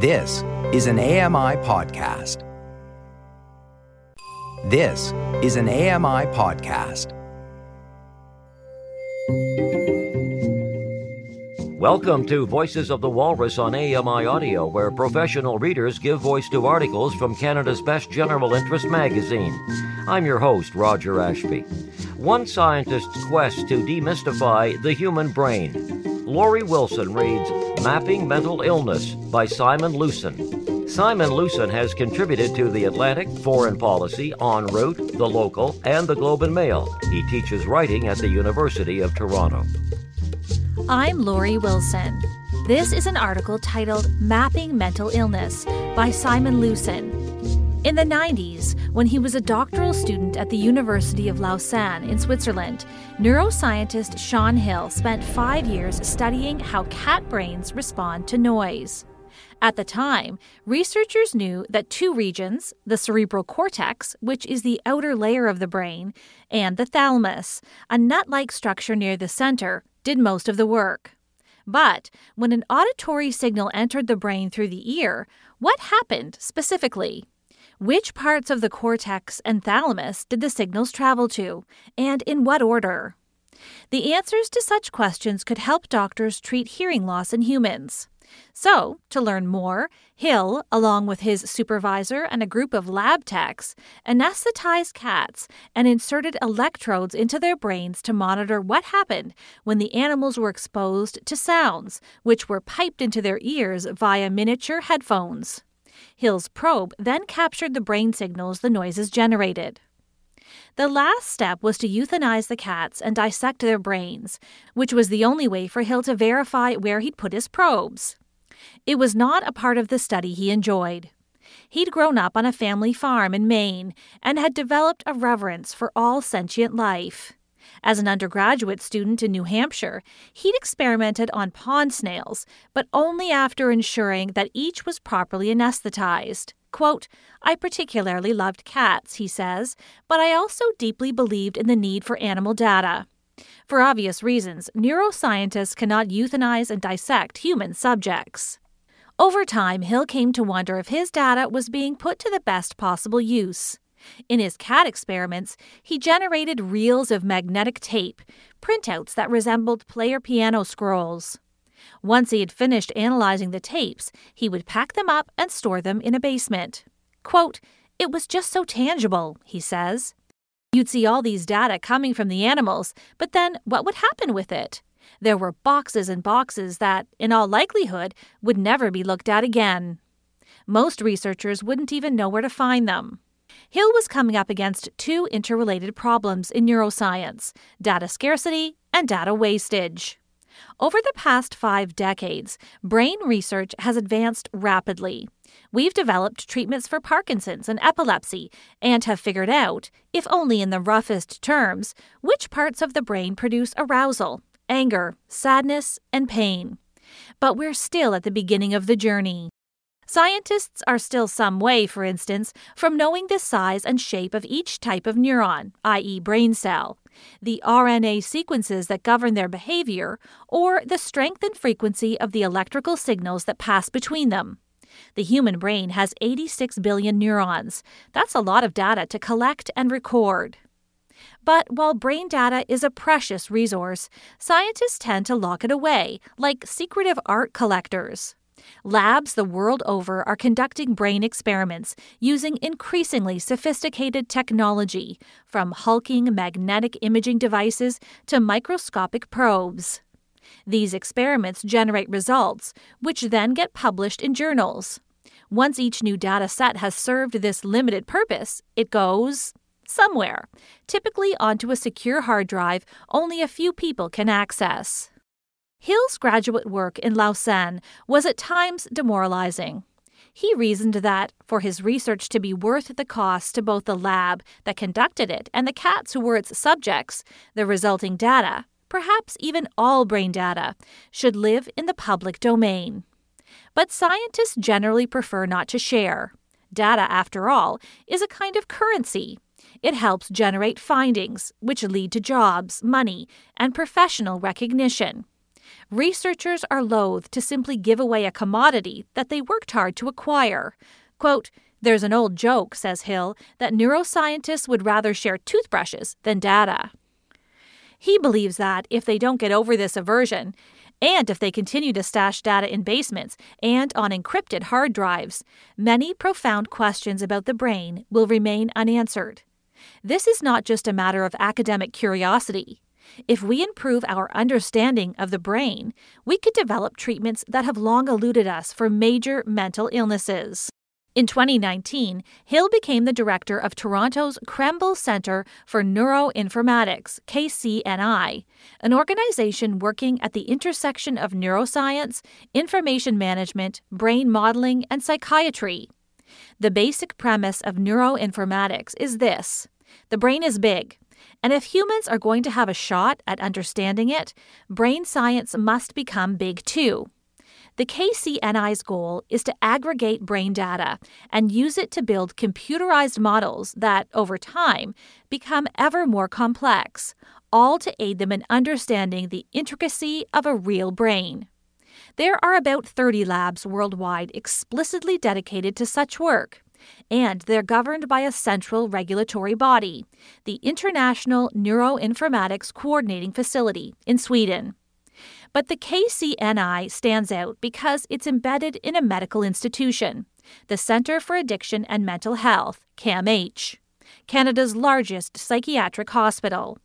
This is an AMI podcast. This is an AMI podcast. Welcome to Voices of the Walrus on AMI Audio, where professional readers give voice to articles from Canada's best general interest magazine. I'm your host, Roger Ashby. One scientist's quest to demystify the human brain. Laurie Wilson reads Mapping Mental Illness by Simon Lewsen. Simon Lewsen has contributed to The Atlantic, Foreign Policy, En Route, The Local, and The Globe and Mail. He teaches writing at the University of Toronto. I'm Laurie Wilson. This is an article titled Mapping Mental Illness by Simon Lewsen. In the 90s, when he was a doctoral student at the University of Lausanne in Switzerland, neuroscientist Sean Hill spent five years studying how cat brains respond to noise. At the time, researchers knew that two regions, the cerebral cortex, which is the outer layer of the brain, and the thalamus, a nut like structure near the center, did most of the work. But when an auditory signal entered the brain through the ear, what happened specifically? Which parts of the cortex and thalamus did the signals travel to, and in what order? The answers to such questions could help doctors treat hearing loss in humans. So, to learn more, Hill, along with his supervisor and a group of lab techs, anesthetized cats and inserted electrodes into their brains to monitor what happened when the animals were exposed to sounds, which were piped into their ears via miniature headphones. Hill's probe then captured the brain signals the noises generated. The last step was to euthanize the cats and dissect their brains, which was the only way for Hill to verify where he'd put his probes. It was not a part of the study he enjoyed. He'd grown up on a family farm in Maine and had developed a reverence for all sentient life. As an undergraduate student in New Hampshire, he'd experimented on pond snails, but only after ensuring that each was properly anesthetized. Quote, I particularly loved cats, he says, but I also deeply believed in the need for animal data. For obvious reasons, neuroscientists cannot euthanize and dissect human subjects. Over time, Hill came to wonder if his data was being put to the best possible use. In his cat experiments, he generated reels of magnetic tape, printouts that resembled player piano scrolls. Once he had finished analyzing the tapes, he would pack them up and store them in a basement. Quote, It was just so tangible, he says. You'd see all these data coming from the animals, but then what would happen with it? There were boxes and boxes that, in all likelihood, would never be looked at again. Most researchers wouldn't even know where to find them. Hill was coming up against two interrelated problems in neuroscience data scarcity and data wastage. Over the past five decades, brain research has advanced rapidly. We've developed treatments for Parkinson's and epilepsy and have figured out, if only in the roughest terms, which parts of the brain produce arousal, anger, sadness, and pain. But we're still at the beginning of the journey. Scientists are still some way, for instance, from knowing the size and shape of each type of neuron, i.e., brain cell, the RNA sequences that govern their behavior, or the strength and frequency of the electrical signals that pass between them. The human brain has 86 billion neurons. That's a lot of data to collect and record. But while brain data is a precious resource, scientists tend to lock it away, like secretive art collectors. Labs the world over are conducting brain experiments using increasingly sophisticated technology, from hulking magnetic imaging devices to microscopic probes. These experiments generate results, which then get published in journals. Once each new data set has served this limited purpose, it goes somewhere, typically onto a secure hard drive only a few people can access. Hill's graduate work in Lausanne was at times demoralizing. He reasoned that, for his research to be worth the cost to both the lab that conducted it and the cats who were its subjects, the resulting data, perhaps even all brain data, should live in the public domain. But scientists generally prefer not to share. Data, after all, is a kind of currency. It helps generate findings, which lead to jobs, money, and professional recognition. Researchers are loath to simply give away a commodity that they worked hard to acquire. Quote, There's an old joke, says Hill, that neuroscientists would rather share toothbrushes than data. He believes that if they don't get over this aversion, and if they continue to stash data in basements and on encrypted hard drives, many profound questions about the brain will remain unanswered. This is not just a matter of academic curiosity. If we improve our understanding of the brain, we could develop treatments that have long eluded us for major mental illnesses. In 2019, Hill became the director of Toronto's Krembil Centre for Neuroinformatics, KCNI, an organization working at the intersection of neuroscience, information management, brain modeling, and psychiatry. The basic premise of neuroinformatics is this the brain is big, and if humans are going to have a shot at understanding it, brain science must become big too. The KCNI's goal is to aggregate brain data and use it to build computerized models that, over time, become ever more complex, all to aid them in understanding the intricacy of a real brain. There are about 30 labs worldwide explicitly dedicated to such work, and they're governed by a central regulatory body, the International Neuroinformatics Coordinating Facility in Sweden. But the KCNI stands out because it's embedded in a medical institution, the Centre for Addiction and Mental Health, CAMH, Canada's largest psychiatric hospital.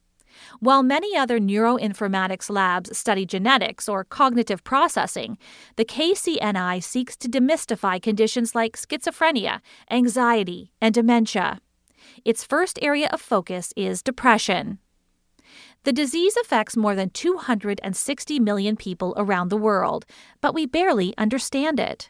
While many other neuroinformatics labs study genetics or cognitive processing, the KCNI seeks to demystify conditions like schizophrenia, anxiety, and dementia. Its first area of focus is depression. The disease affects more than 260 million people around the world, but we barely understand it.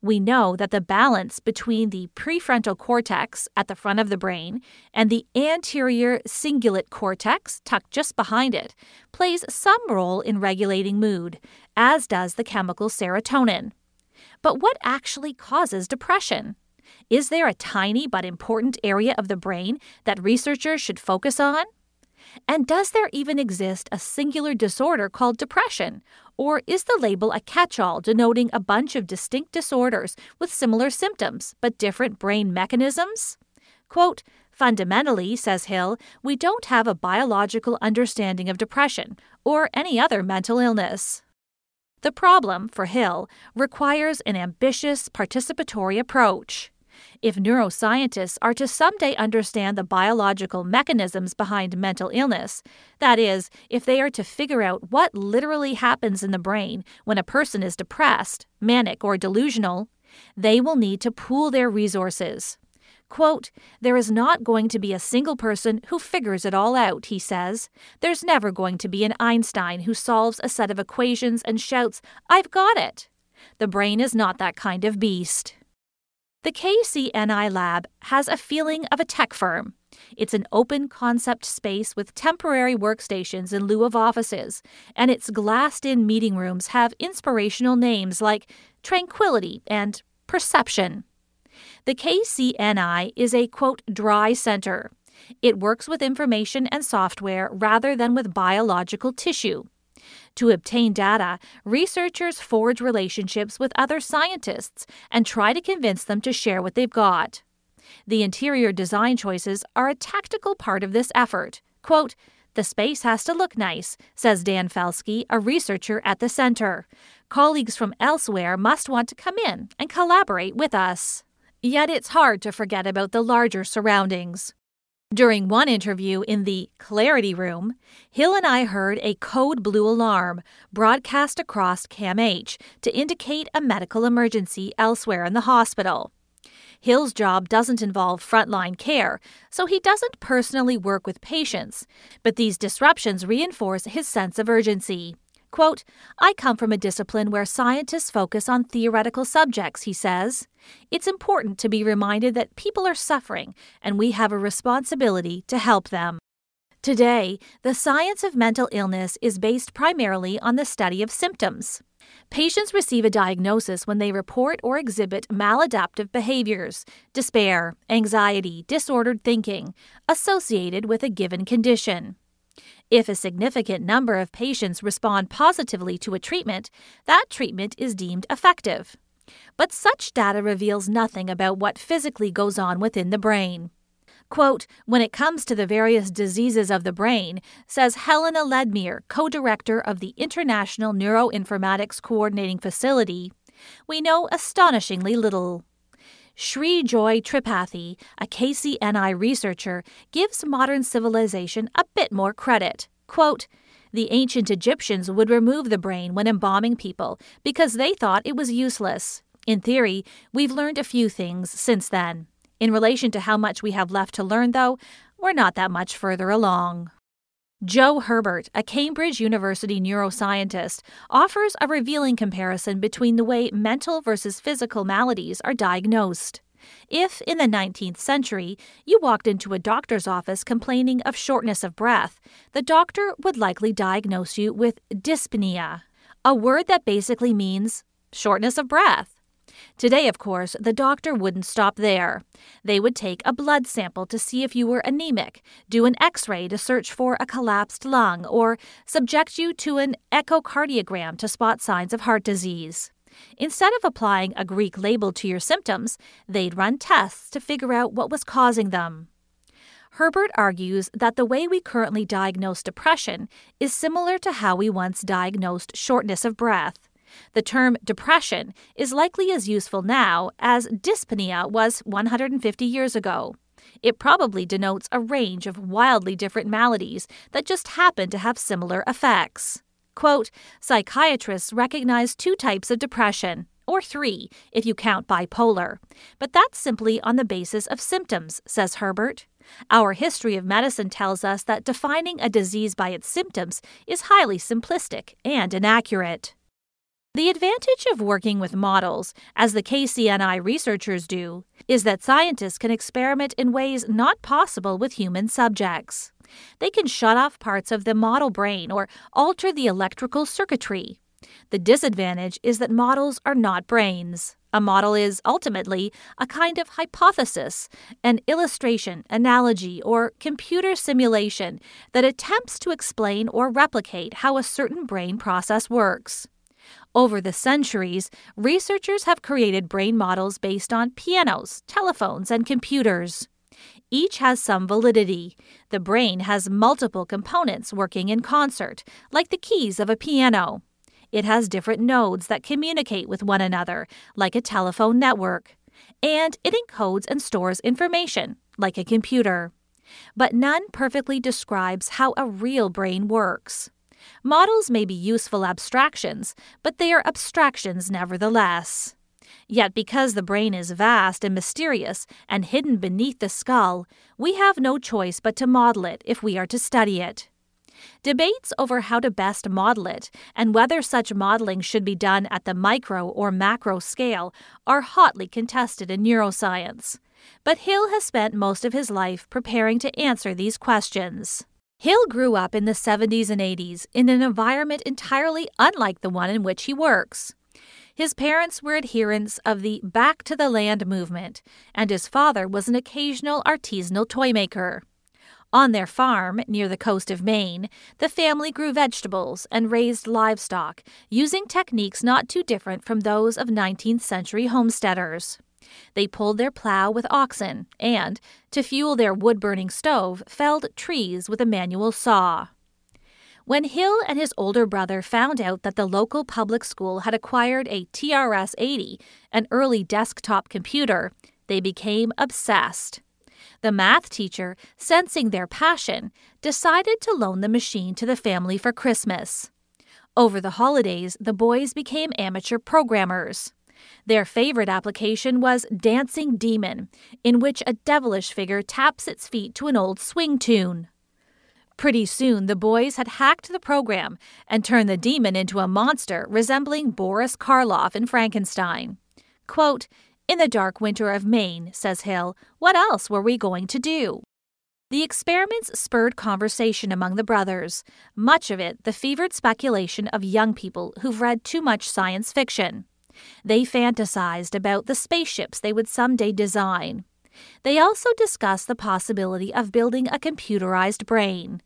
We know that the balance between the prefrontal cortex at the front of the brain and the anterior cingulate cortex, tucked just behind it, plays some role in regulating mood, as does the chemical serotonin. But what actually causes depression? Is there a tiny but important area of the brain that researchers should focus on? And does there even exist a singular disorder called depression? Or is the label a catch all denoting a bunch of distinct disorders with similar symptoms but different brain mechanisms? Quote, Fundamentally, says Hill, we don't have a biological understanding of depression or any other mental illness. The problem, for Hill, requires an ambitious participatory approach. If neuroscientists are to someday understand the biological mechanisms behind mental illness, that is, if they are to figure out what literally happens in the brain when a person is depressed, manic, or delusional, they will need to pool their resources. Quote, There is not going to be a single person who figures it all out, he says. There's never going to be an Einstein who solves a set of equations and shouts, I've got it. The brain is not that kind of beast. The KCNI lab has a feeling of a tech firm. It's an open concept space with temporary workstations in lieu of offices, and its glassed in meeting rooms have inspirational names like Tranquility and Perception. The KCNI is a quote, dry center. It works with information and software rather than with biological tissue. To obtain data, researchers forge relationships with other scientists and try to convince them to share what they've got. The interior design choices are a tactical part of this effort. Quote, the space has to look nice, says Dan Felsky, a researcher at the center. Colleagues from elsewhere must want to come in and collaborate with us. Yet it's hard to forget about the larger surroundings. During one interview in the Clarity Room, Hill and I heard a code blue alarm broadcast across CAMH to indicate a medical emergency elsewhere in the hospital. Hill's job doesn't involve frontline care, so he doesn't personally work with patients, but these disruptions reinforce his sense of urgency. Quote, I come from a discipline where scientists focus on theoretical subjects, he says. It's important to be reminded that people are suffering and we have a responsibility to help them. Today, the science of mental illness is based primarily on the study of symptoms. Patients receive a diagnosis when they report or exhibit maladaptive behaviors, despair, anxiety, disordered thinking, associated with a given condition. If a significant number of patients respond positively to a treatment, that treatment is deemed effective. But such data reveals nothing about what physically goes on within the brain. Quote, when it comes to the various diseases of the brain, says Helena Ledmyr, co director of the International Neuroinformatics Coordinating Facility, we know astonishingly little. Shreejoy Tripathy, a KCNI researcher, gives modern civilization a bit more credit. Quote, the ancient Egyptians would remove the brain when embalming people because they thought it was useless. In theory, we've learned a few things since then. In relation to how much we have left to learn, though, we're not that much further along. Joe Herbert, a Cambridge University neuroscientist, offers a revealing comparison between the way mental versus physical maladies are diagnosed. If, in the 19th century, you walked into a doctor's office complaining of shortness of breath, the doctor would likely diagnose you with dyspnea, a word that basically means shortness of breath. Today, of course, the doctor wouldn't stop there. They would take a blood sample to see if you were anemic, do an x ray to search for a collapsed lung, or subject you to an echocardiogram to spot signs of heart disease. Instead of applying a Greek label to your symptoms, they'd run tests to figure out what was causing them. Herbert argues that the way we currently diagnose depression is similar to how we once diagnosed shortness of breath. The term depression is likely as useful now as dyspnea was 150 years ago. It probably denotes a range of wildly different maladies that just happen to have similar effects. Quote, psychiatrists recognize two types of depression, or three if you count bipolar, but that's simply on the basis of symptoms, says Herbert. Our history of medicine tells us that defining a disease by its symptoms is highly simplistic and inaccurate. The advantage of working with models, as the KCNI researchers do, is that scientists can experiment in ways not possible with human subjects. They can shut off parts of the model brain or alter the electrical circuitry. The disadvantage is that models are not brains. A model is ultimately a kind of hypothesis, an illustration, analogy, or computer simulation that attempts to explain or replicate how a certain brain process works. Over the centuries, researchers have created brain models based on pianos, telephones, and computers. Each has some validity. The brain has multiple components working in concert, like the keys of a piano. It has different nodes that communicate with one another, like a telephone network. And it encodes and stores information, like a computer. But none perfectly describes how a real brain works. Models may be useful abstractions, but they are abstractions nevertheless. Yet, because the brain is vast and mysterious and hidden beneath the skull, we have no choice but to model it if we are to study it. Debates over how to best model it and whether such modeling should be done at the micro or macro scale are hotly contested in neuroscience. But Hill has spent most of his life preparing to answer these questions. Hill grew up in the 70s and 80s in an environment entirely unlike the one in which he works. His parents were adherents of the Back to the Land movement, and his father was an occasional artisanal toy maker. On their farm near the coast of Maine, the family grew vegetables and raised livestock using techniques not too different from those of 19th century homesteaders. They pulled their plow with oxen and, to fuel their wood burning stove, felled trees with a manual saw. When Hill and his older brother found out that the local public school had acquired a TRS 80, an early desktop computer, they became obsessed. The math teacher, sensing their passion, decided to loan the machine to the family for Christmas. Over the holidays, the boys became amateur programmers. Their favorite application was Dancing Demon, in which a devilish figure taps its feet to an old swing tune. Pretty soon, the boys had hacked the program and turned the demon into a monster resembling Boris Karloff in Frankenstein. Quote, in the dark winter of Maine, says Hill, what else were we going to do? The experiments spurred conversation among the brothers, much of it the fevered speculation of young people who've read too much science fiction. They fantasized about the spaceships they would someday design. They also discussed the possibility of building a computerized brain.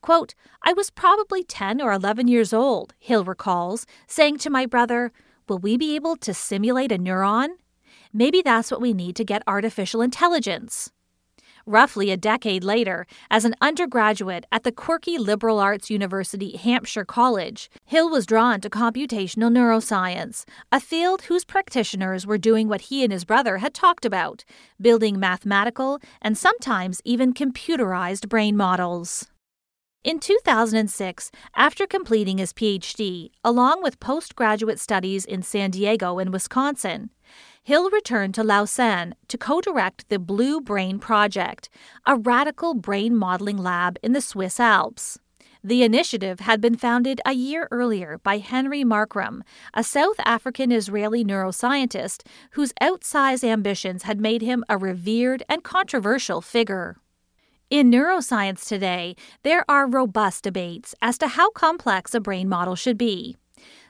Quote, I was probably 10 or 11 years old, Hill recalls, saying to my brother, Will we be able to simulate a neuron? Maybe that's what we need to get artificial intelligence. Roughly a decade later, as an undergraduate at the quirky liberal arts university Hampshire College, Hill was drawn to computational neuroscience, a field whose practitioners were doing what he and his brother had talked about building mathematical and sometimes even computerized brain models. In 2006, after completing his PhD, along with postgraduate studies in San Diego and Wisconsin, Hill return to Lausanne to co direct the Blue Brain Project, a radical brain modeling lab in the Swiss Alps. The initiative had been founded a year earlier by Henry Markram, a South African Israeli neuroscientist whose outsized ambitions had made him a revered and controversial figure. In neuroscience today, there are robust debates as to how complex a brain model should be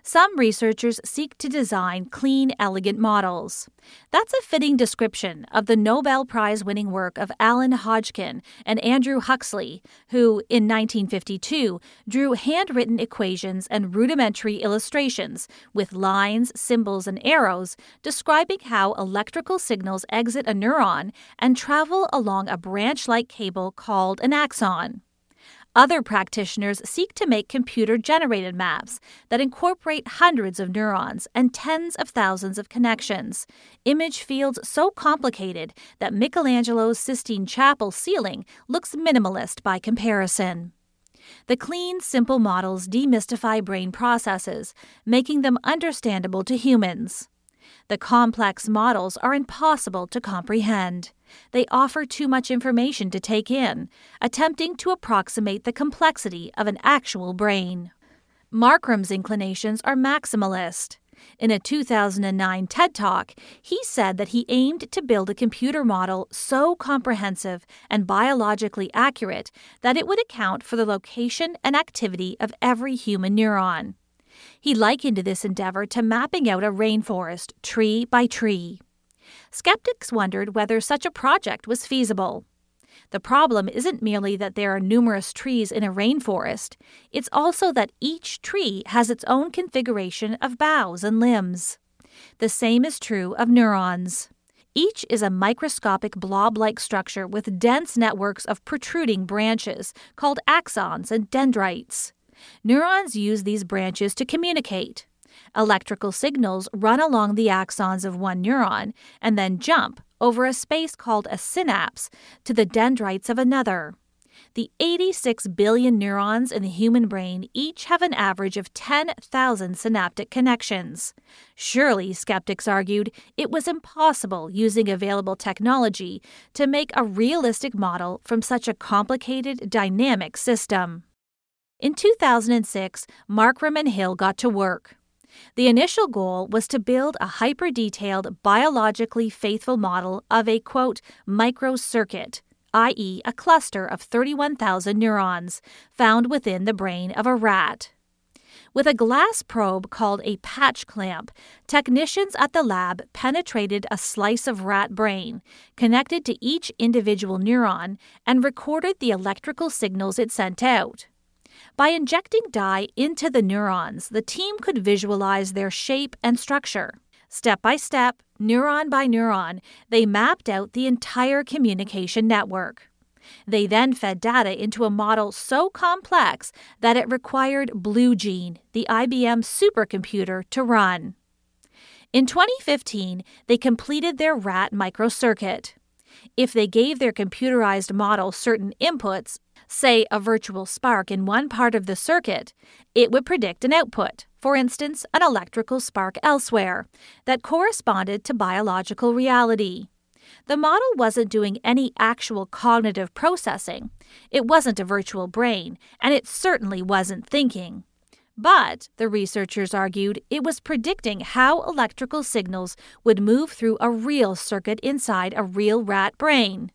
some researchers seek to design clean, elegant models. That's a fitting description of the Nobel Prize winning work of Alan Hodgkin and Andrew Huxley, who, in 1952, drew handwritten equations and rudimentary illustrations with lines, symbols, and arrows describing how electrical signals exit a neuron and travel along a branch like cable called an axon. Other practitioners seek to make computer generated maps that incorporate hundreds of neurons and tens of thousands of connections, image fields so complicated that Michelangelo's Sistine Chapel ceiling looks minimalist by comparison. The clean, simple models demystify brain processes, making them understandable to humans. The complex models are impossible to comprehend. They offer too much information to take in, attempting to approximate the complexity of an actual brain. Markram's inclinations are maximalist. In a 2009 TED Talk, he said that he aimed to build a computer model so comprehensive and biologically accurate that it would account for the location and activity of every human neuron. He likened this endeavor to mapping out a rainforest tree by tree. Skeptics wondered whether such a project was feasible. The problem isn't merely that there are numerous trees in a rainforest, it's also that each tree has its own configuration of boughs and limbs. The same is true of neurons. Each is a microscopic blob like structure with dense networks of protruding branches called axons and dendrites. Neurons use these branches to communicate. Electrical signals run along the axons of one neuron and then jump over a space called a synapse to the dendrites of another. The 86 billion neurons in the human brain each have an average of 10,000 synaptic connections. Surely, skeptics argued, it was impossible using available technology to make a realistic model from such a complicated, dynamic system. In 2006, Markram and Hill got to work. The initial goal was to build a hyper detailed, biologically faithful model of a quote, microcircuit, i.e., a cluster of 31,000 neurons found within the brain of a rat. With a glass probe called a patch clamp, technicians at the lab penetrated a slice of rat brain, connected to each individual neuron, and recorded the electrical signals it sent out. By injecting dye into the neurons, the team could visualize their shape and structure. Step by step, neuron by neuron, they mapped out the entire communication network. They then fed data into a model so complex that it required BlueGene, the IBM supercomputer, to run. In 2015, they completed their rat microcircuit. If they gave their computerized model certain inputs, say a virtual spark in one part of the circuit, it would predict an output, for instance, an electrical spark elsewhere, that corresponded to biological reality. The model wasn't doing any actual cognitive processing. It wasn't a virtual brain, and it certainly wasn't thinking. But, the researchers argued, it was predicting how electrical signals would move through a real circuit inside a real rat brain.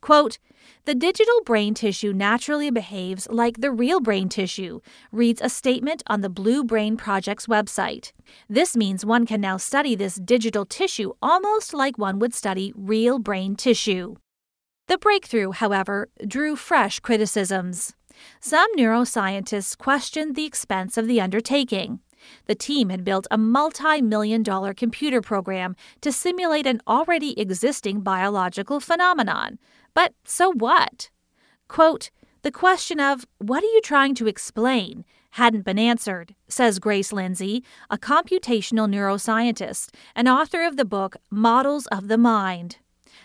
Quote, the digital brain tissue naturally behaves like the real brain tissue, reads a statement on the Blue Brain Project's website. This means one can now study this digital tissue almost like one would study real brain tissue. The breakthrough, however, drew fresh criticisms. Some neuroscientists questioned the expense of the undertaking. The team had built a multi million dollar computer program to simulate an already existing biological phenomenon. But so what? Quote, the question of, what are you trying to explain? hadn't been answered, says Grace Lindsay, a computational neuroscientist and author of the book Models of the Mind.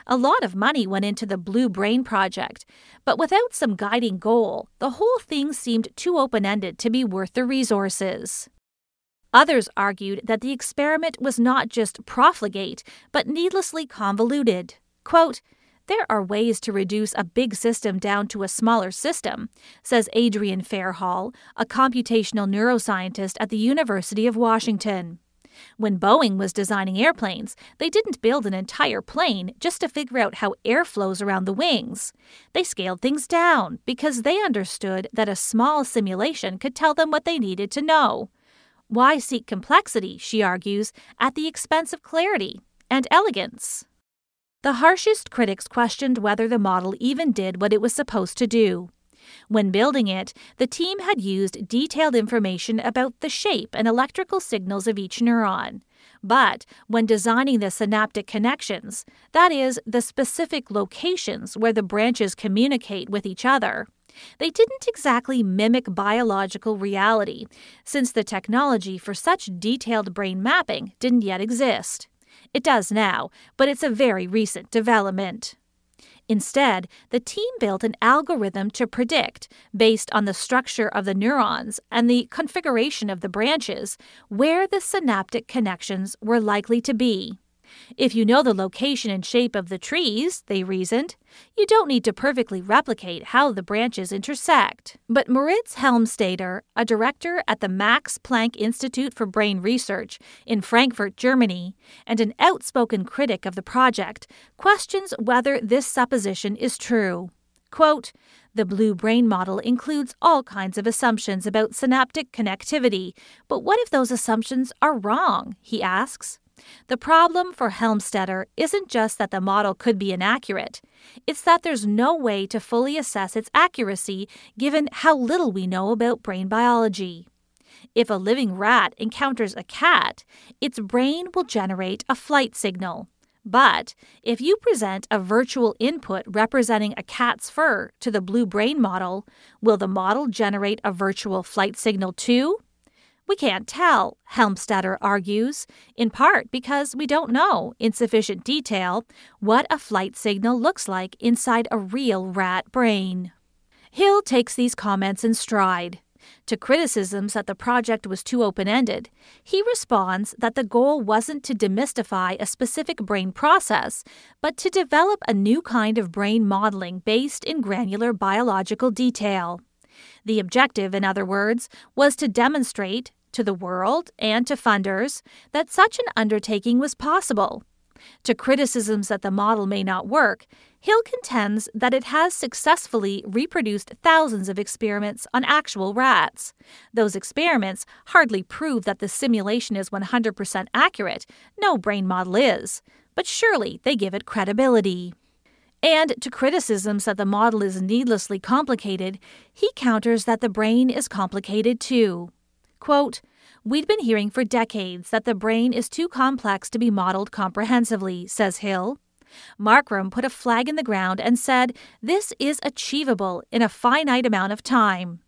A lot of money went into the Blue Brain project, but without some guiding goal, the whole thing seemed too open ended to be worth the resources. Others argued that the experiment was not just profligate, but needlessly convoluted. Quote, there are ways to reduce a big system down to a smaller system, says Adrienne Fairhall, a computational neuroscientist at the University of Washington. When Boeing was designing airplanes, they didn't build an entire plane just to figure out how air flows around the wings. They scaled things down because they understood that a small simulation could tell them what they needed to know. Why seek complexity, she argues, at the expense of clarity and elegance? The harshest critics questioned whether the model even did what it was supposed to do. When building it, the team had used detailed information about the shape and electrical signals of each neuron. But when designing the synaptic connections, that is, the specific locations where the branches communicate with each other, they didn't exactly mimic biological reality, since the technology for such detailed brain mapping didn't yet exist. It does now, but it's a very recent development. Instead, the team built an algorithm to predict, based on the structure of the neurons and the configuration of the branches, where the synaptic connections were likely to be. If you know the location and shape of the trees, they reasoned, you don't need to perfectly replicate how the branches intersect. But Moritz Helmstaedter, a director at the Max Planck Institute for Brain Research in Frankfurt, Germany, and an outspoken critic of the project, questions whether this supposition is true. Quote, the blue brain model includes all kinds of assumptions about synaptic connectivity, but what if those assumptions are wrong? He asks. The problem for Helmstaedter isn't just that the model could be inaccurate, it's that there's no way to fully assess its accuracy given how little we know about brain biology. If a living rat encounters a cat, its brain will generate a flight signal. But if you present a virtual input representing a cat's fur to the blue brain model, will the model generate a virtual flight signal too? We can't tell, Helmstaedter argues, in part because we don't know, in sufficient detail, what a flight signal looks like inside a real rat brain. Hill takes these comments in stride. To criticisms that the project was too open ended, he responds that the goal wasn't to demystify a specific brain process, but to develop a new kind of brain modeling based in granular biological detail. The objective, in other words, was to demonstrate to the world and to funders that such an undertaking was possible. To criticisms that the model may not work, Hill contends that it has successfully reproduced thousands of experiments on actual rats. Those experiments hardly prove that the simulation is 100% accurate. No brain model is. But surely they give it credibility. And to criticisms that the model is needlessly complicated, he counters that the brain is complicated too. Quote, We'd been hearing for decades that the brain is too complex to be modeled comprehensively, says Hill. Markram put a flag in the ground and said this is achievable in a finite amount of time.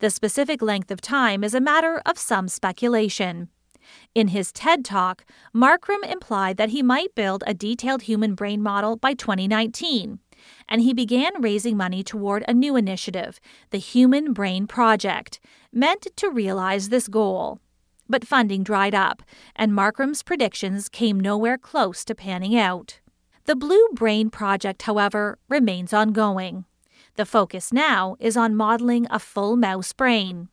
The specific length of time is a matter of some speculation. In his TED Talk, Markram implied that he might build a detailed human brain model by 2019, and he began raising money toward a new initiative, the Human Brain Project, meant to realize this goal. But funding dried up, and Markram's predictions came nowhere close to panning out. The Blue Brain Project, however, remains ongoing. The focus now is on modeling a full mouse brain.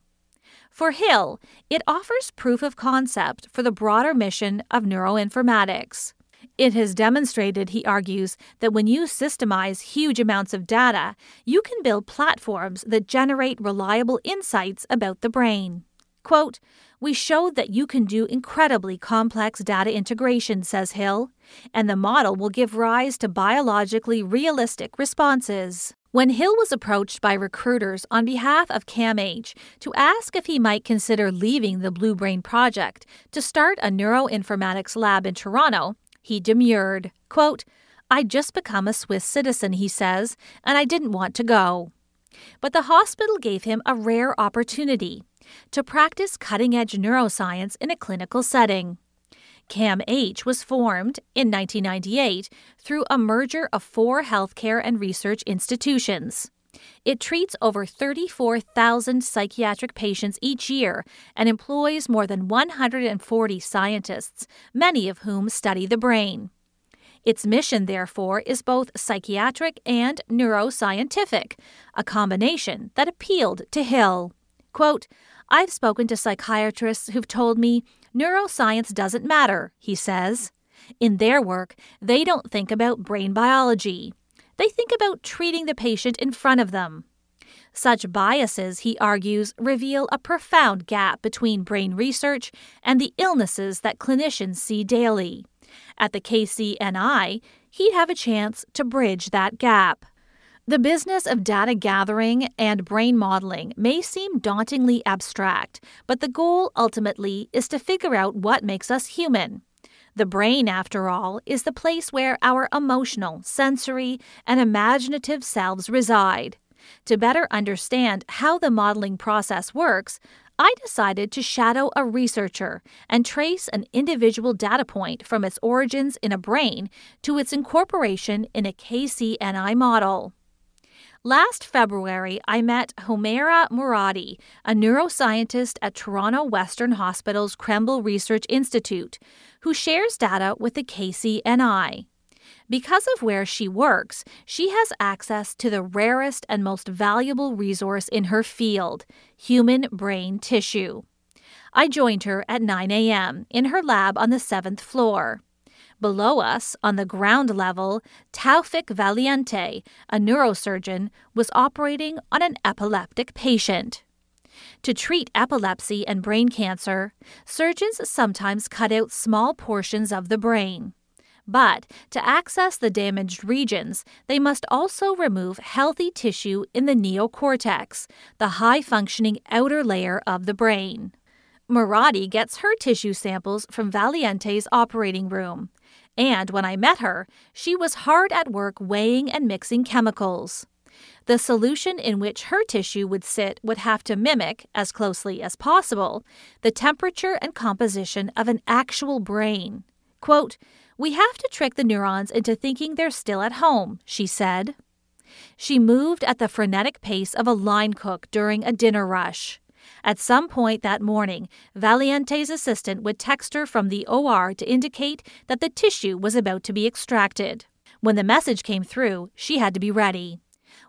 For Hill, it offers proof of concept for the broader mission of neuroinformatics. It has demonstrated, he argues, that when you systemize huge amounts of data, you can build platforms that generate reliable insights about the brain. Quote, We showed that you can do incredibly complex data integration, says Hill, and the model will give rise to biologically realistic responses. When Hill was approached by recruiters on behalf of CAMH to ask if he might consider leaving the Blue Brain Project to start a neuroinformatics lab in Toronto, he demurred. Quote, I'd just become a Swiss citizen, he says, and I didn't want to go. But the hospital gave him a rare opportunity to practice cutting edge neuroscience in a clinical setting. CAMH was formed in 1998 through a merger of four healthcare and research institutions. It treats over 34,000 psychiatric patients each year and employs more than 140 scientists, many of whom study the brain. Its mission, therefore, is both psychiatric and neuroscientific, a combination that appealed to Hill. Quote, I've spoken to psychiatrists who've told me neuroscience doesn't matter, he says. In their work, they don't think about brain biology. They think about treating the patient in front of them. Such biases, he argues, reveal a profound gap between brain research and the illnesses that clinicians see daily. At the KCNI, he'd have a chance to bridge that gap. The business of data gathering and brain modeling may seem dauntingly abstract, but the goal ultimately is to figure out what makes us human. The brain, after all, is the place where our emotional, sensory, and imaginative selves reside. To better understand how the modeling process works, I decided to shadow a researcher and trace an individual data point from its origins in a brain to its incorporation in a KCNI model. Last February, I met Homeira Moradi, a neuroscientist at Toronto Western Hospital's Krembil Research Institute, who shares data with the KCNI. Because of where she works, she has access to the rarest and most valuable resource in her field human brain tissue. I joined her at 9 a.m. in her lab on the seventh floor. Below us, on the ground level, Taufik Valiante, a neurosurgeon, was operating on an epileptic patient. To treat epilepsy and brain cancer, surgeons sometimes cut out small portions of the brain. But to access the damaged regions, they must also remove healthy tissue in the neocortex, the high functioning outer layer of the brain. Moradi gets her tissue samples from Valiante's operating room. And when I met her, she was hard at work weighing and mixing chemicals. The solution in which her tissue would sit would have to mimic, as closely as possible, the temperature and composition of an actual brain. Quote, We have to trick the neurons into thinking they're still at home, she said. She moved at the frenetic pace of a line cook during a dinner rush. At some point that morning, Valiante's assistant would text her from the OR to indicate that the tissue was about to be extracted. When the message came through, she had to be ready.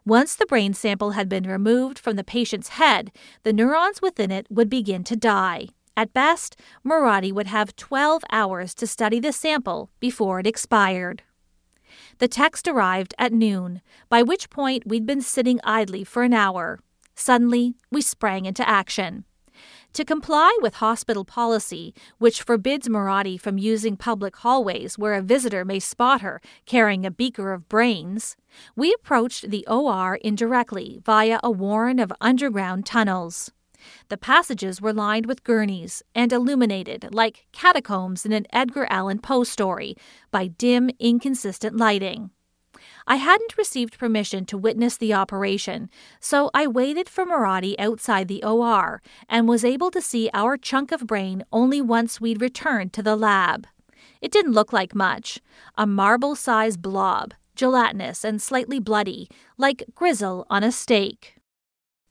Once the brain sample had been removed from the patient's head, the neurons within it would begin to die. At best, Moradi would have 12 hours to study the sample before it expired. The text arrived at noon, by which point we'd been sitting idly for an hour. Suddenly, we sprang into action. To comply with hospital policy, which forbids Moradi from using public hallways where a visitor may spot her carrying a beaker of brains, we approached the OR indirectly via a warren of underground tunnels. The passages were lined with gurneys and illuminated like catacombs in an Edgar Allan Poe story by dim, inconsistent lighting. I hadn't received permission to witness the operation, so I waited for Moradi outside the OR and was able to see our chunk of brain only once we'd returned to the lab. It didn't look like much a marble sized blob, gelatinous and slightly bloody, like grizzle on a steak.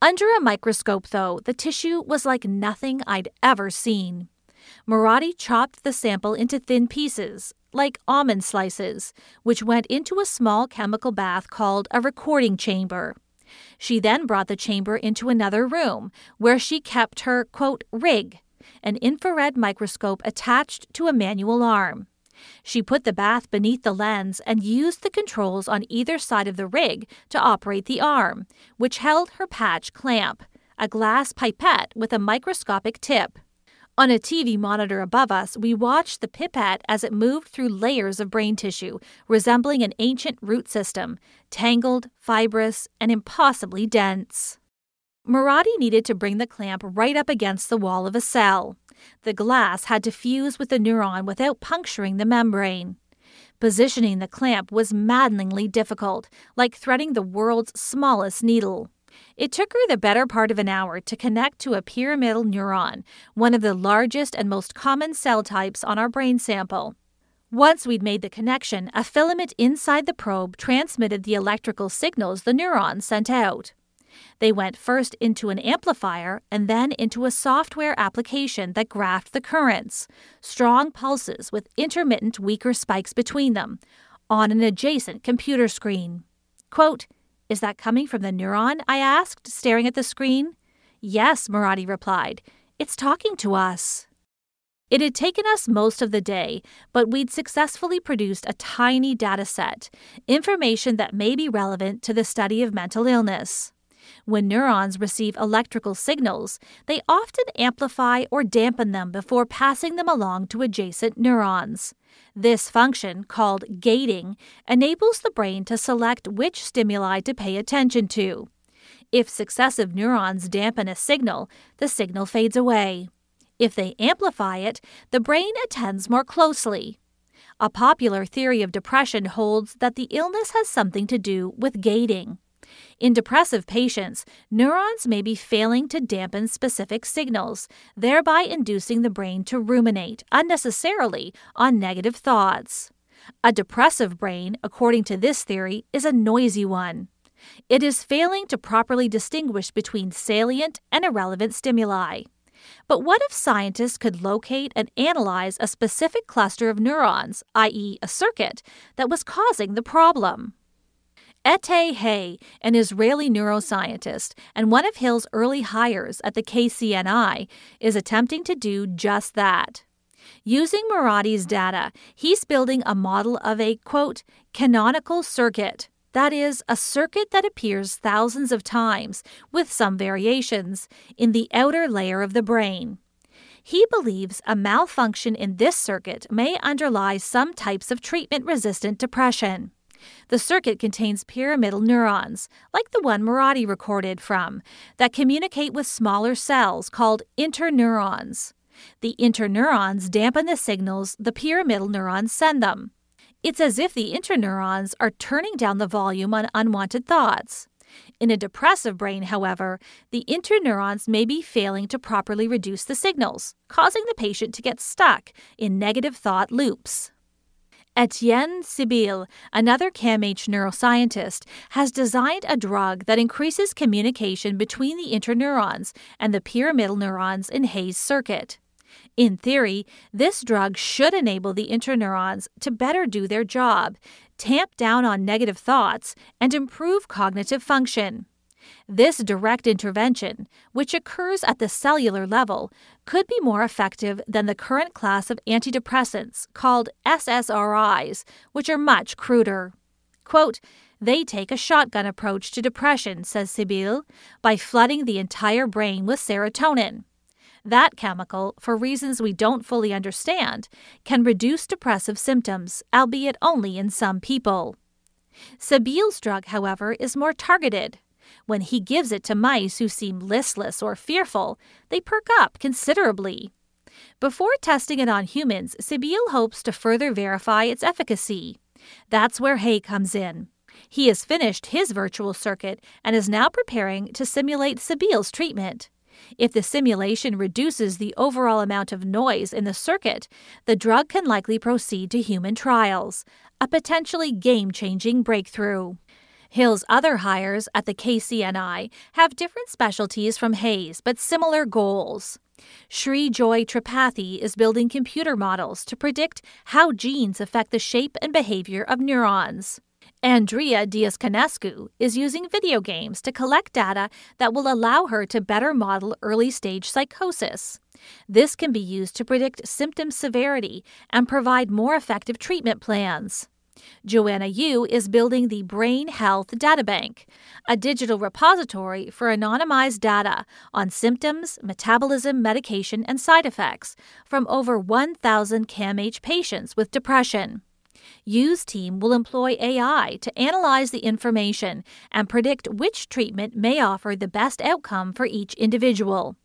Under a microscope, though, the tissue was like nothing I'd ever seen. Moradi chopped the sample into thin pieces, like almond slices, which went into a small chemical bath called a recording chamber. She then brought the chamber into another room, where she kept her, quote, rig, an infrared microscope attached to a manual arm. She put the bath beneath the lens and used the controls on either side of the rig to operate the arm, which held her patch clamp, a glass pipette with a microscopic tip. On a TV monitor above us, we watched the pipette as it moved through layers of brain tissue, resembling an ancient root system, tangled, fibrous, and impossibly dense. Moradi needed to bring the clamp right up against the wall of a cell. The glass had to fuse with the neuron without puncturing the membrane. Positioning the clamp was maddeningly difficult, like threading the world's smallest needle. It took her the better part of an hour to connect to a pyramidal neuron, one of the largest and most common cell types on our brain sample. Once we'd made the connection, a filament inside the probe transmitted the electrical signals the neurons sent out. They went first into an amplifier and then into a software application that graphed the currents, strong pulses with intermittent weaker spikes between them, on an adjacent computer screen. Quote, is that coming from the neuron? I asked, staring at the screen. Yes, Moradi replied. It's talking to us. It had taken us most of the day, but we'd successfully produced a tiny data set, information that may be relevant to the study of mental illness. When neurons receive electrical signals, they often amplify or dampen them before passing them along to adjacent neurons. This function, called gating, enables the brain to select which stimuli to pay attention to. If successive neurons dampen a signal, the signal fades away. If they amplify it, the brain attends more closely. A popular theory of depression holds that the illness has something to do with gating. In depressive patients, neurons may be failing to dampen specific signals, thereby inducing the brain to ruminate unnecessarily on negative thoughts. A depressive brain, according to this theory, is a noisy one. It is failing to properly distinguish between salient and irrelevant stimuli. But what if scientists could locate and analyze a specific cluster of neurons, i.e., a circuit, that was causing the problem? Etay Hay, an Israeli neuroscientist and one of Hill's early hires at the KCNI, is attempting to do just that. Using Moradi's data, he's building a model of a, quote, canonical circuit. That is, a circuit that appears thousands of times, with some variations, in the outer layer of the brain. He believes a malfunction in this circuit may underlie some types of treatment resistant depression. The circuit contains pyramidal neurons, like the one Moradi recorded from, that communicate with smaller cells called interneurons. The interneurons dampen the signals the pyramidal neurons send them. It's as if the interneurons are turning down the volume on unwanted thoughts. In a depressive brain, however, the interneurons may be failing to properly reduce the signals, causing the patient to get stuck in negative thought loops. Etienne Sibille, another CAMH neuroscientist, has designed a drug that increases communication between the interneurons and the pyramidal neurons in Hay's circuit. In theory, this drug should enable the interneurons to better do their job, tamp down on negative thoughts, and improve cognitive function. This direct intervention, which occurs at the cellular level, could be more effective than the current class of antidepressants called SSRIs, which are much cruder. Quote, they take a shotgun approach to depression, says Sibille, by flooding the entire brain with serotonin. That chemical, for reasons we don't fully understand, can reduce depressive symptoms, albeit only in some people. Sibille's drug, however, is more targeted, when he gives it to mice who seem listless or fearful, they perk up considerably. Before testing it on humans, Sibille hopes to further verify its efficacy. That's where Hay comes in. He has finished his virtual circuit and is now preparing to simulate Sibille's treatment. If the simulation reduces the overall amount of noise in the circuit, the drug can likely proceed to human trials, a potentially game changing breakthrough. Hill's other hires at the KCNI have different specialties from Hay's, but similar goals. Shreejoy Tripathy is building computer models to predict how genes affect the shape and behavior of neurons. Andrea Diaconescu is using video games to collect data that will allow her to better model early stage psychosis. This can be used to predict symptom severity and provide more effective treatment plans. Joanna Yu is building the Brain Health Databank, a digital repository for anonymized data on symptoms, metabolism, medication, and side effects from over 1,000 CAMH patients with depression. Yu's team will employ AI to analyze the information and predict which treatment may offer the best outcome for each individual.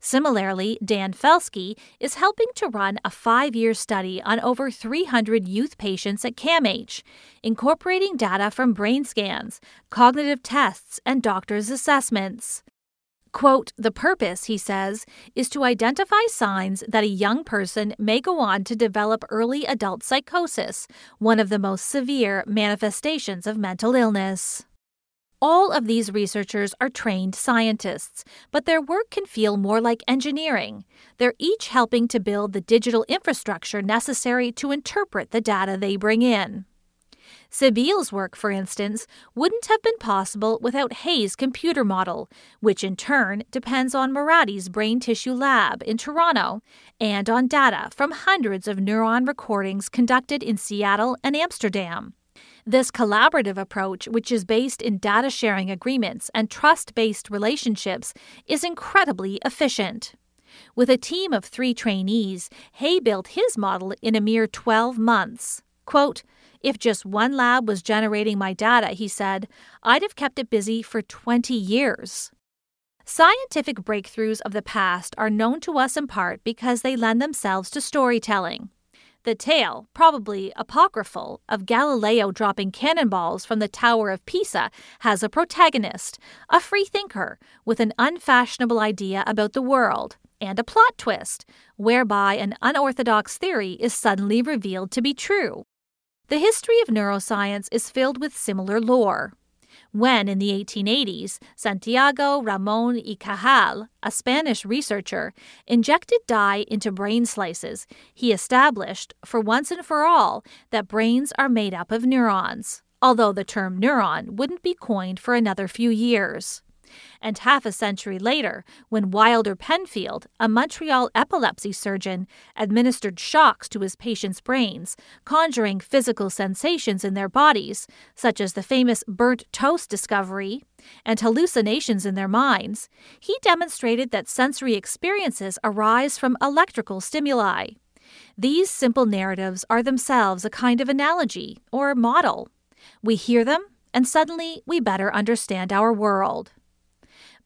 Similarly, Dan Felsky is helping to run a five year study on over 300 youth patients at CAMH, incorporating data from brain scans, cognitive tests, and doctors' assessments. Quote, the purpose, he says, is to identify signs that a young person may go on to develop early adult psychosis, one of the most severe manifestations of mental illness. All of these researchers are trained scientists, but their work can feel more like engineering. They're each helping to build the digital infrastructure necessary to interpret the data they bring in. Sibille's work, for instance, wouldn't have been possible without Hay's computer model, which in turn depends on Moradi's brain tissue lab in Toronto and on data from hundreds of neuron recordings conducted in Seattle and Amsterdam. This collaborative approach, which is based in data sharing agreements and trust based relationships, is incredibly efficient. With a team of three trainees, Hay built his model in a mere 12 months. Quote, if just one lab was generating my data, he said, I'd have kept it busy for 20 years. Scientific breakthroughs of the past are known to us in part because they lend themselves to storytelling. The tale, probably apocryphal, of Galileo dropping cannonballs from the Tower of Pisa has a protagonist, a freethinker, with an unfashionable idea about the world, and a plot twist, whereby an unorthodox theory is suddenly revealed to be true. The history of neuroscience is filled with similar lore when in the 1880s, Santiago Ramon y Cajal, a Spanish researcher, injected dye into brain slices, he established, for once and for all, that brains are made up of neurons, although the term neuron wouldn't be coined for another few years and half a century later, when Wilder Penfield, a Montreal epilepsy surgeon, administered shocks to his patients' brains, conjuring physical sensations in their bodies, such as the famous burnt toast discovery, and hallucinations in their minds, he demonstrated that sensory experiences arise from electrical stimuli. These simple narratives are themselves a kind of analogy or model. We hear them, and suddenly we better understand our world.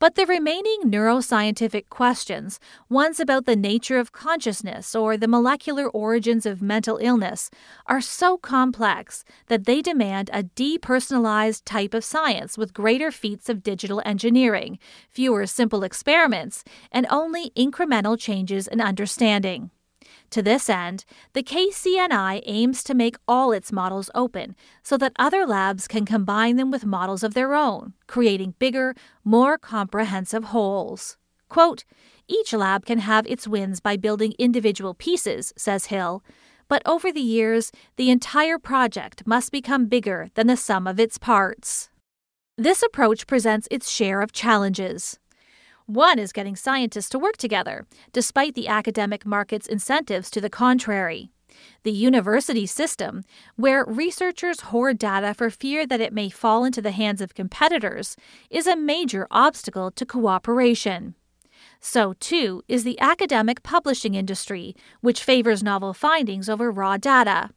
But the remaining neuroscientific questions, ones about the nature of consciousness or the molecular origins of mental illness, are so complex that they demand a depersonalized type of science with greater feats of digital engineering, fewer simple experiments, and only incremental changes in understanding. To this end, the KCNI aims to make all its models open so that other labs can combine them with models of their own, creating bigger, more comprehensive wholes. Quote, each lab can have its wins by building individual pieces, says Hill, but over the years, the entire project must become bigger than the sum of its parts. This approach presents its share of challenges. One is getting scientists to work together, despite the academic market's incentives to the contrary. The university system, where researchers hoard data for fear that it may fall into the hands of competitors, is a major obstacle to cooperation. So, too, is the academic publishing industry, which favors novel findings over raw data.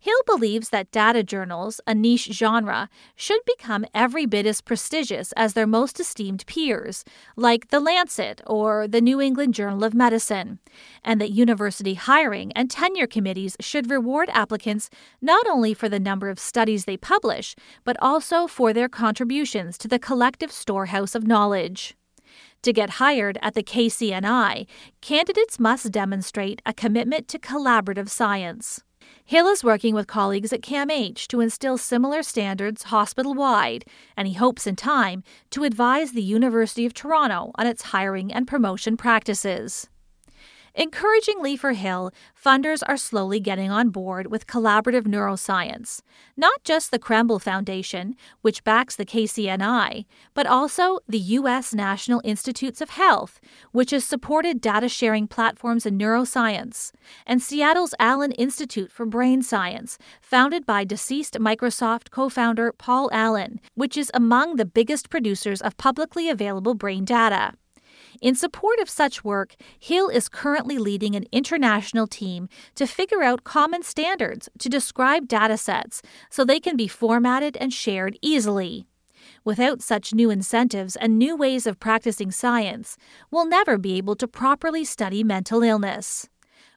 Hill believes that data journals, a niche genre, should become every bit as prestigious as their most esteemed peers, like The Lancet or the New England Journal of Medicine, and that university hiring and tenure committees should reward applicants not only for the number of studies they publish, but also for their contributions to the collective storehouse of knowledge. To get hired at the KCNI, candidates must demonstrate a commitment to collaborative science. Hill is working with colleagues at CAMH to instill similar standards hospital wide, and he hopes in time to advise the University of Toronto on its hiring and promotion practices. Encouragingly for Hill, funders are slowly getting on board with collaborative neuroscience, not just the Krembil Foundation, which backs the KCNI, but also the U.S. National Institutes of Health, which has supported data sharing platforms in neuroscience, and Seattle's Allen Institute for Brain Science, founded by deceased Microsoft co founder Paul Allen, which is among the biggest producers of publicly available brain data. In support of such work, Hill is currently leading an international team to figure out common standards to describe datasets so they can be formatted and shared easily. Without such new incentives and new ways of practicing science, we'll never be able to properly study mental illness.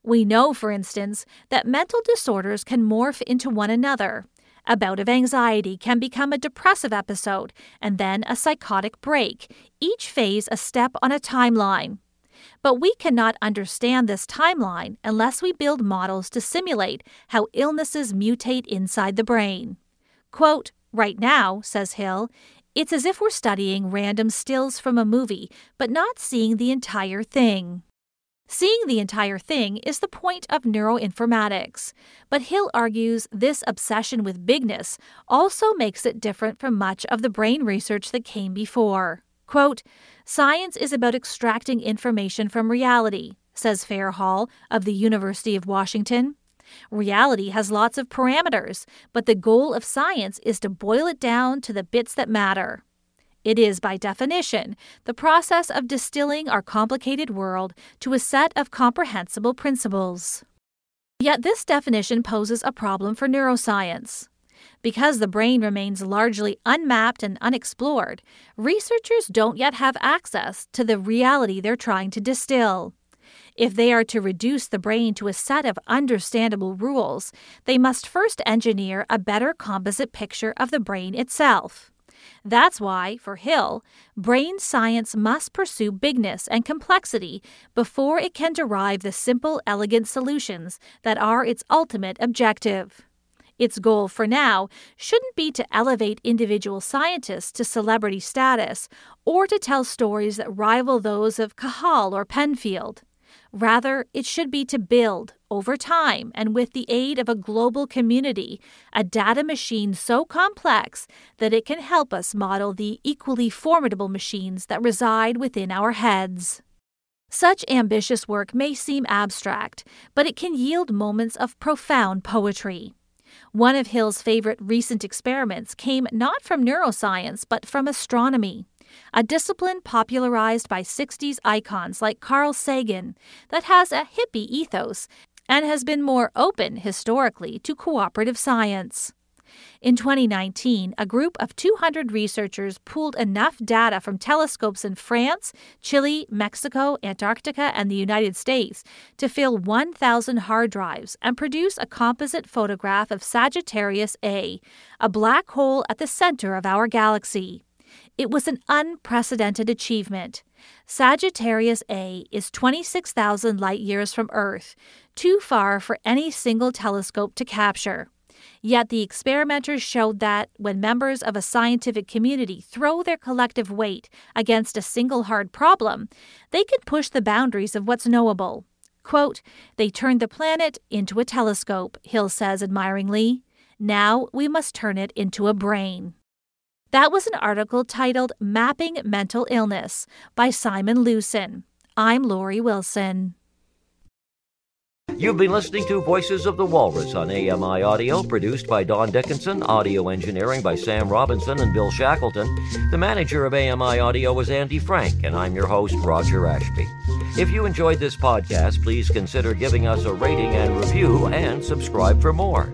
We know, for instance, that mental disorders can morph into one another, a bout of anxiety can become a depressive episode and then a psychotic break, each phase a step on a timeline. But we cannot understand this timeline unless we build models to simulate how illnesses mutate inside the brain. Quote, Right now, says Hill, it's as if we're studying random stills from a movie, but not seeing the entire thing. Seeing the entire thing is the point of neuroinformatics, but Hill argues this obsession with bigness also makes it different from much of the brain research that came before. Quote, Science is about extracting information from reality, says Fairhall of the University of Washington. Reality has lots of parameters, but the goal of science is to boil it down to the bits that matter. It is, by definition, the process of distilling our complicated world to a set of comprehensible principles. Yet this definition poses a problem for neuroscience. Because the brain remains largely unmapped and unexplored, researchers don't yet have access to the reality they're trying to distill. If they are to reduce the brain to a set of understandable rules, they must first engineer a better composite picture of the brain itself. That's why, for Hill, brain science must pursue bigness and complexity before it can derive the simple, elegant solutions that are its ultimate objective. Its goal for now shouldn't be to elevate individual scientists to celebrity status or to tell stories that rival those of Cajal or Penfield. Rather, it should be to build, over time and with the aid of a global community, a data machine so complex that it can help us model the equally formidable machines that reside within our heads. Such ambitious work may seem abstract, but it can yield moments of profound poetry. One of Hill's favorite recent experiments came not from neuroscience, but from astronomy a discipline popularized by 60s icons like Carl Sagan that has a hippie ethos and has been more open historically to cooperative science. In 2019, a group of 200 researchers pooled enough data from telescopes in France, Chile, Mexico, Antarctica, and the United States to fill 1,000 hard drives and produce a composite photograph of Sagittarius A, a black hole at the center of our galaxy. It was an unprecedented achievement. Sagittarius A is 26,000 light years from Earth, too far for any single telescope to capture. Yet the experimenters showed that when members of a scientific community throw their collective weight against a single hard problem, they can push the boundaries of what's knowable. Quote, they turned the planet into a telescope, Hill says admiringly. Now we must turn it into a brain. That was an article titled Mapping Mental Illness by Simon Lewsen. I'm Lori Wilson. You've been listening to Voices of the Walrus on AMI Audio, produced by Don Dickinson, audio engineering by Sam Robinson and Bill Shackleton. The manager of AMI Audio is Andy Frank, and I'm your host, Roger Ashby. If you enjoyed this podcast, please consider giving us a rating and review and subscribe for more.